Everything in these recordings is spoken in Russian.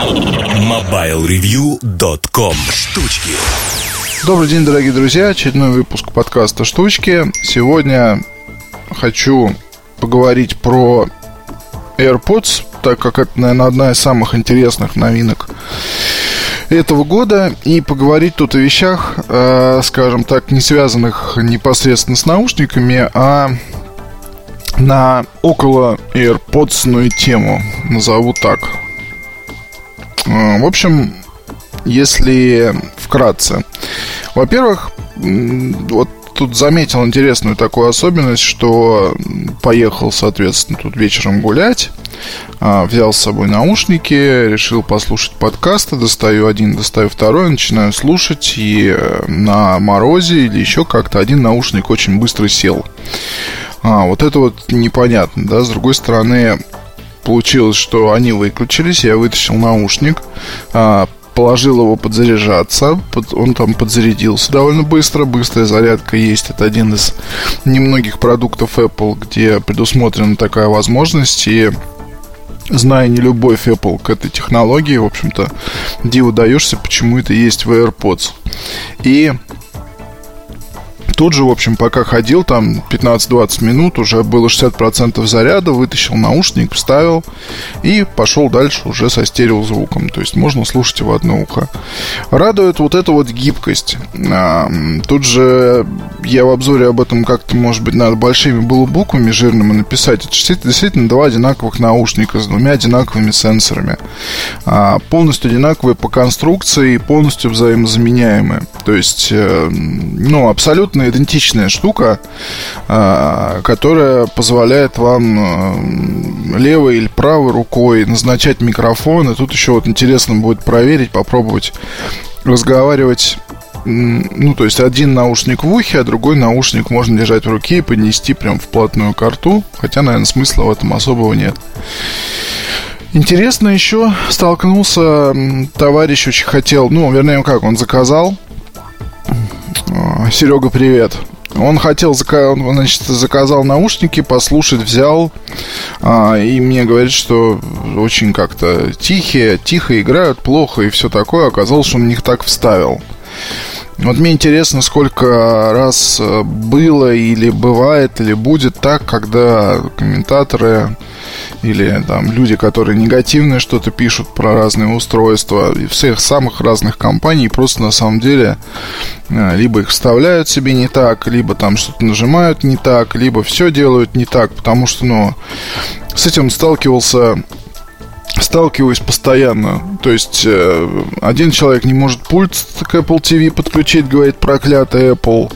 MobileReview.com Штучки Добрый день, дорогие друзья. Очередной выпуск подкаста «Штучки». Сегодня хочу поговорить про AirPods, так как это, наверное, одна из самых интересных новинок этого года и поговорить тут о вещах, э, скажем так, не связанных непосредственно с наушниками, а на около AirPods тему, назову так. Э, в общем, если вкратце. Во-первых, вот тут заметил интересную такую особенность, что поехал, соответственно, тут вечером гулять, а, взял с собой наушники, решил послушать подкасты, достаю один, достаю второй, начинаю слушать, и э, на морозе или еще как-то один наушник очень быстро сел. А, вот это вот непонятно, да, с другой стороны, получилось, что они выключились, я вытащил наушник, а, положил его подзаряжаться. Он там подзарядился довольно быстро. Быстрая зарядка есть. Это один из немногих продуктов Apple, где предусмотрена такая возможность. И зная не любовь Apple к этой технологии, в общем-то, диву даешься, почему это есть в AirPods. И тут же, в общем, пока ходил, там 15-20 минут, уже было 60% заряда, вытащил наушник, вставил и пошел дальше уже со стереозвуком. То есть можно слушать в одно ухо. Радует вот эта вот гибкость. А, тут же я в обзоре об этом как-то, может быть, надо большими было буквами жирными написать. Это действительно два одинаковых наушника с двумя одинаковыми сенсорами. А, полностью одинаковые по конструкции и полностью взаимозаменяемые. То есть, э, ну, абсолютно идентичная штука, а, которая позволяет вам э, левой или правой рукой назначать микрофон. И тут еще вот интересно будет проверить, попробовать разговаривать ну, то есть один наушник в ухе, а другой наушник можно держать в руке и поднести прям вплотную к рту. Хотя, наверное, смысла в этом особого нет. Интересно еще столкнулся товарищ очень хотел, ну, вернее, как, он заказал Серега, привет. Он хотел, он, значит, заказал наушники, послушать взял, а, и мне говорит, что очень как-то тихие, тихо играют, плохо и все такое. Оказалось, что он них так вставил. Вот мне интересно, сколько раз э, было или бывает, или будет так, когда комментаторы или там люди, которые негативно что-то пишут про разные устройства и всех самых разных компаний, просто на самом деле э, либо их вставляют себе не так, либо там что-то нажимают не так, либо все делают не так, потому что, ну, с этим сталкивался сталкиваюсь постоянно. То есть э, один человек не может пульт к Apple TV подключить, говорит проклятый Apple.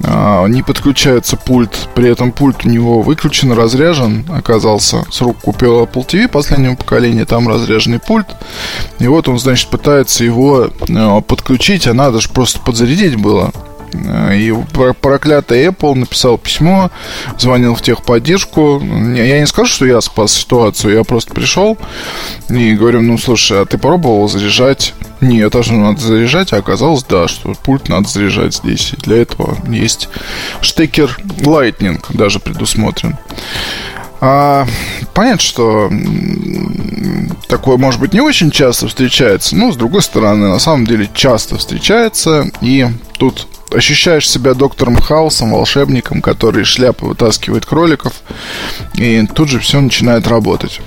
Э, не подключается пульт, при этом пульт у него выключен, разряжен, оказался. С рук купил Apple TV последнего поколения, там разряженный пульт. И вот он, значит, пытается его э, подключить, а надо же просто подзарядить было. И проклятый Apple написал письмо, звонил в техподдержку. Я не скажу, что я спас ситуацию, я просто пришел и говорю, ну, слушай, а ты пробовал заряжать? Нет, это же надо заряжать, а оказалось, да, что пульт надо заряжать здесь. И для этого есть штекер Lightning даже предусмотрен. А, понятно, что такое, может быть, не очень часто встречается, но, с другой стороны, на самом деле часто встречается, и тут ощущаешь себя доктором Хаусом, волшебником, который шляпы вытаскивает кроликов, и тут же все начинает работать.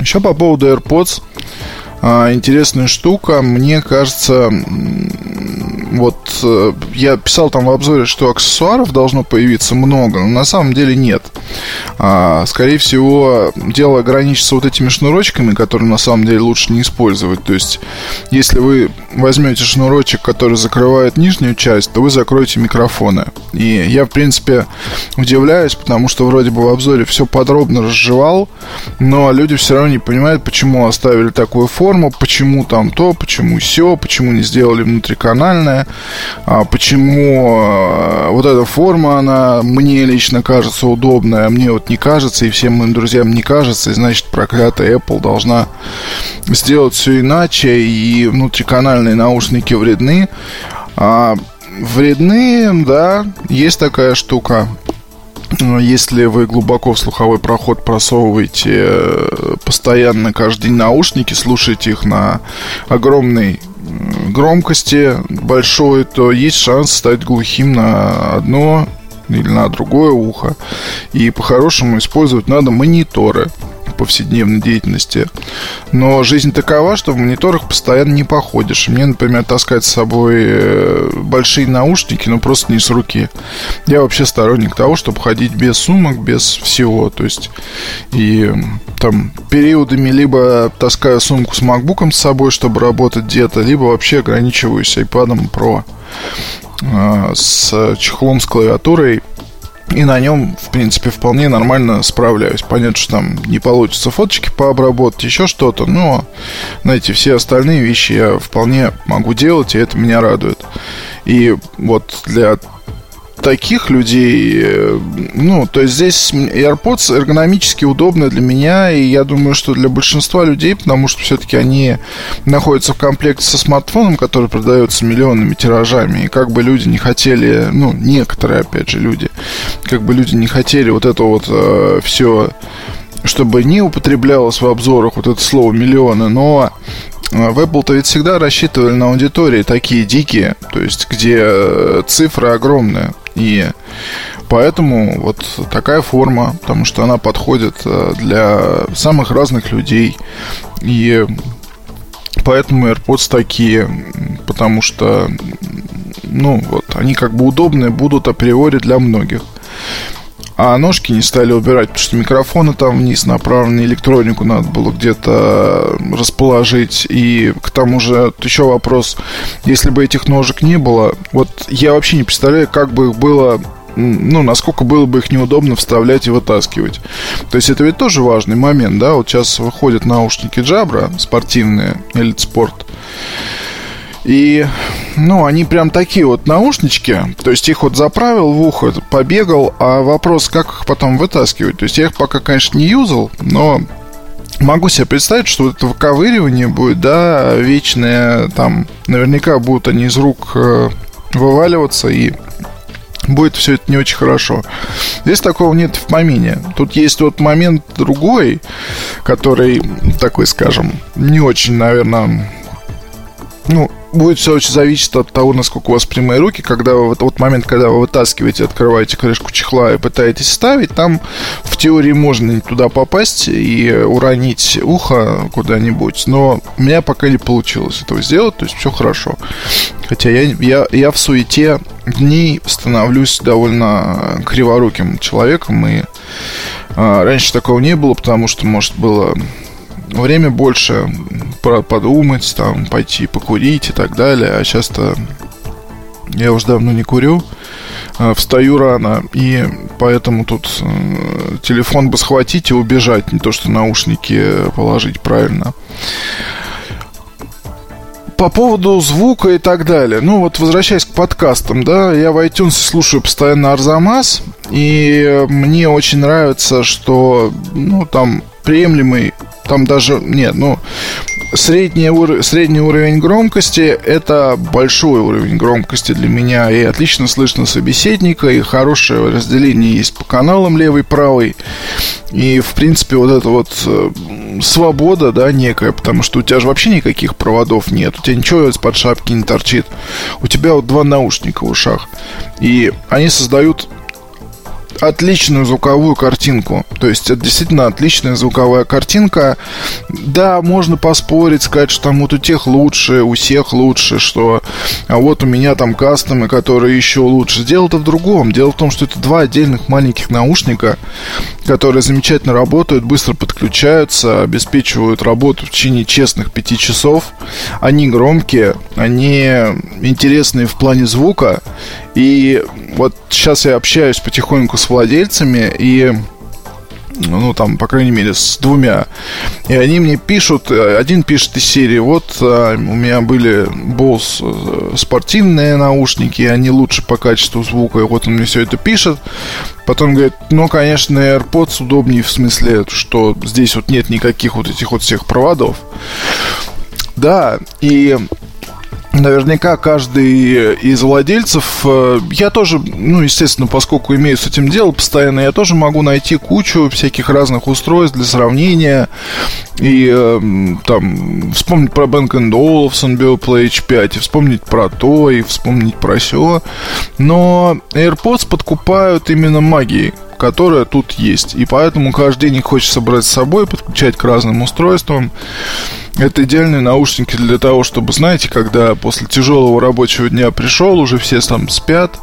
Еще по поводу AirPods. А, интересная штука. Мне кажется, вот э, я писал там в обзоре, что аксессуаров должно появиться много, но на самом деле нет. А, скорее всего, дело ограничится вот этими шнурочками, которые на самом деле лучше не использовать. То есть, если вы возьмете шнурочек, который закрывает нижнюю часть, то вы закроете микрофоны. И я, в принципе, удивляюсь, потому что вроде бы в обзоре все подробно разжевал, но люди все равно не понимают, почему оставили такую форму, почему там то, почему все, почему не сделали внутриканальное, а почему а, вот эта форма, она мне лично кажется удобная, мне вот не кажется, и всем моим друзьям не кажется, и значит проклятая Apple должна сделать все иначе, и внутриканальные наушники вредны. А, вредны, да, есть такая штука. если вы глубоко в слуховой проход просовываете э, постоянно каждый день наушники, слушаете их на огромной громкости большой, то есть шанс стать глухим на одно или на другое ухо. И по-хорошему использовать надо мониторы повседневной деятельности. Но жизнь такова, что в мониторах постоянно не походишь. Мне, например, таскать с собой э, большие наушники, ну просто не с руки. Я вообще сторонник того, чтобы ходить без сумок, без всего. То есть и там периодами либо таскаю сумку с макбуком с собой, чтобы работать где-то, либо вообще ограничиваюсь Pro э, с чехлом с клавиатурой и на нем, в принципе, вполне нормально справляюсь. Понятно, что там не получится фоточки пообработать, еще что-то, но, знаете, все остальные вещи я вполне могу делать, и это меня радует. И вот для таких людей, э, ну, то есть здесь AirPods эргономически удобны для меня, и я думаю, что для большинства людей, потому что все-таки они находятся в комплекте со смартфоном, который продается миллионными тиражами, и как бы люди не хотели, ну, некоторые, опять же, люди, как бы люди не хотели вот это вот э, все чтобы не употреблялось в обзорах вот это слово миллионы, но э, в Apple-то ведь всегда рассчитывали на аудитории такие дикие, то есть где э, цифры огромные. И поэтому вот такая форма, потому что она подходит э, для самых разных людей. И поэтому AirPods такие, потому что, ну, вот, они как бы удобные будут априори для многих. А ножки не стали убирать, потому что микрофоны там вниз направлены, электронику надо было где-то расположить. И к тому же еще вопрос, если бы этих ножек не было, вот я вообще не представляю, как бы их было ну, насколько было бы их неудобно вставлять и вытаскивать. То есть это ведь тоже важный момент, да, вот сейчас выходят наушники Jabra спортивные, Elite Sport, и, ну, они прям такие вот наушнички. То есть их вот заправил в ухо, побегал, а вопрос, как их потом вытаскивать. То есть я их пока, конечно, не юзал, но могу себе представить, что это выковыривание будет, да, вечное, там, наверняка будут они из рук э, вываливаться и будет все это не очень хорошо. Здесь такого нет в помине. Тут есть вот момент другой, который такой, скажем, не очень, наверное, ну, будет все очень зависеть от того, насколько у вас прямые руки. Когда вы, в тот момент, когда вы вытаскиваете, открываете крышку чехла и пытаетесь ставить, там в теории можно туда попасть и уронить ухо куда-нибудь. Но у меня пока не получилось этого сделать, то есть все хорошо. Хотя я, я, я в суете дней становлюсь довольно криворуким человеком, и а, раньше такого не было, потому что, может, было время больше подумать, там, пойти покурить и так далее. А сейчас-то я уже давно не курю, а, встаю рано, и поэтому тут э, телефон бы схватить и убежать, не то что наушники положить правильно. По поводу звука и так далее. Ну вот, возвращаясь к подкастам, да, я в iTunes слушаю постоянно Арзамас, и мне очень нравится, что, ну, там приемлемый там даже, нет, ну, средний, ур... средний уровень громкости – это большой уровень громкости для меня. И отлично слышно собеседника, и хорошее разделение есть по каналам левый, правый. И, в принципе, вот эта вот э, свобода, да, некая, потому что у тебя же вообще никаких проводов нет, у тебя ничего из-под шапки не торчит. У тебя вот два наушника в ушах. И они создают отличную звуковую картинку. То есть это действительно отличная звуковая картинка. Да, можно поспорить, сказать, что там вот у тех лучше, у всех лучше, что а вот у меня там кастомы, которые еще лучше. Дело-то в другом. Дело в том, что это два отдельных маленьких наушника, которые замечательно работают, быстро подключаются, обеспечивают работу в течение честных пяти часов. Они громкие, они интересные в плане звука. И вот сейчас я общаюсь потихоньку с владельцами и ну, там, по крайней мере, с двумя. И они мне пишут, один пишет из серии, вот а, у меня были Bose э, спортивные наушники, они лучше по качеству звука, и вот он мне все это пишет. Потом говорит, ну, конечно, AirPods удобнее в смысле, что здесь вот нет никаких вот этих вот всех проводов. Да, и Наверняка каждый из владельцев, э, я тоже, ну, естественно, поскольку имею с этим дело постоянно, я тоже могу найти кучу всяких разных устройств для сравнения. И э, там вспомнить про Bang Olufsen Beoplay H5, и вспомнить про то, и вспомнить про все. Но AirPods подкупают именно магией которая тут есть. И поэтому каждый день их хочется брать с собой, подключать к разным устройствам. Это идеальные наушники для того, чтобы, знаете, когда после тяжелого рабочего дня пришел, уже все там спят,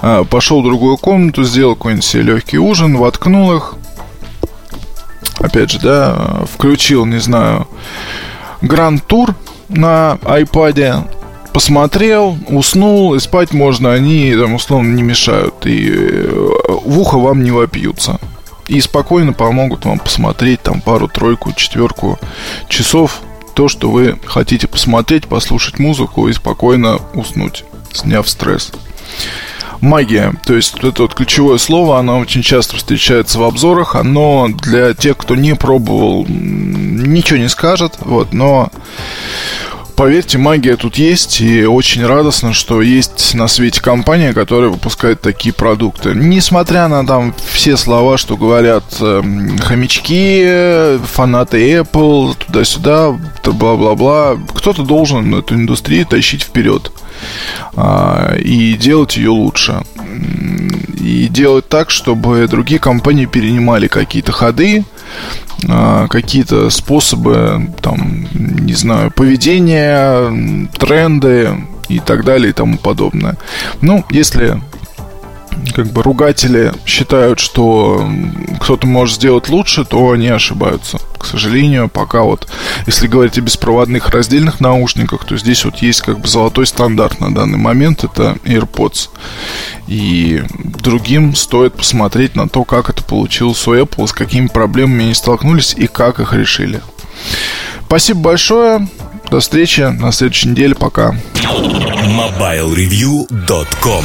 а, пошел в другую комнату, сделал какой-нибудь себе легкий ужин, воткнул их, опять же, да, включил, не знаю, Гранд Тур на iPad, посмотрел, уснул, и спать можно, они там условно не мешают, и э, в ухо вам не вопьются. И спокойно помогут вам посмотреть там пару-тройку, четверку часов то, что вы хотите посмотреть, послушать музыку и спокойно уснуть, сняв стресс. Магия, то есть это вот ключевое слово, оно очень часто встречается в обзорах, оно для тех, кто не пробовал, ничего не скажет, вот, но Поверьте, магия тут есть, и очень радостно, что есть на свете компания, которая выпускает такие продукты. Несмотря на там все слова, что говорят э, хомячки, фанаты Apple, туда-сюда, бла-бла-бла, кто-то должен эту индустрию тащить вперед э, и делать ее лучше. И делать так, чтобы другие компании перенимали какие-то ходы, какие-то способы, там, не знаю, поведения, тренды и так далее и тому подобное. Ну, если как бы ругатели считают, что кто-то может сделать лучше, то они ошибаются. К сожалению, пока вот, если говорить о беспроводных раздельных наушниках, то здесь вот есть как бы золотой стандарт на данный момент, это AirPods. И другим стоит посмотреть на то, как это получилось у Apple, с какими проблемами они столкнулись и как их решили. Спасибо большое. До встречи на следующей неделе. Пока. MobileReview.com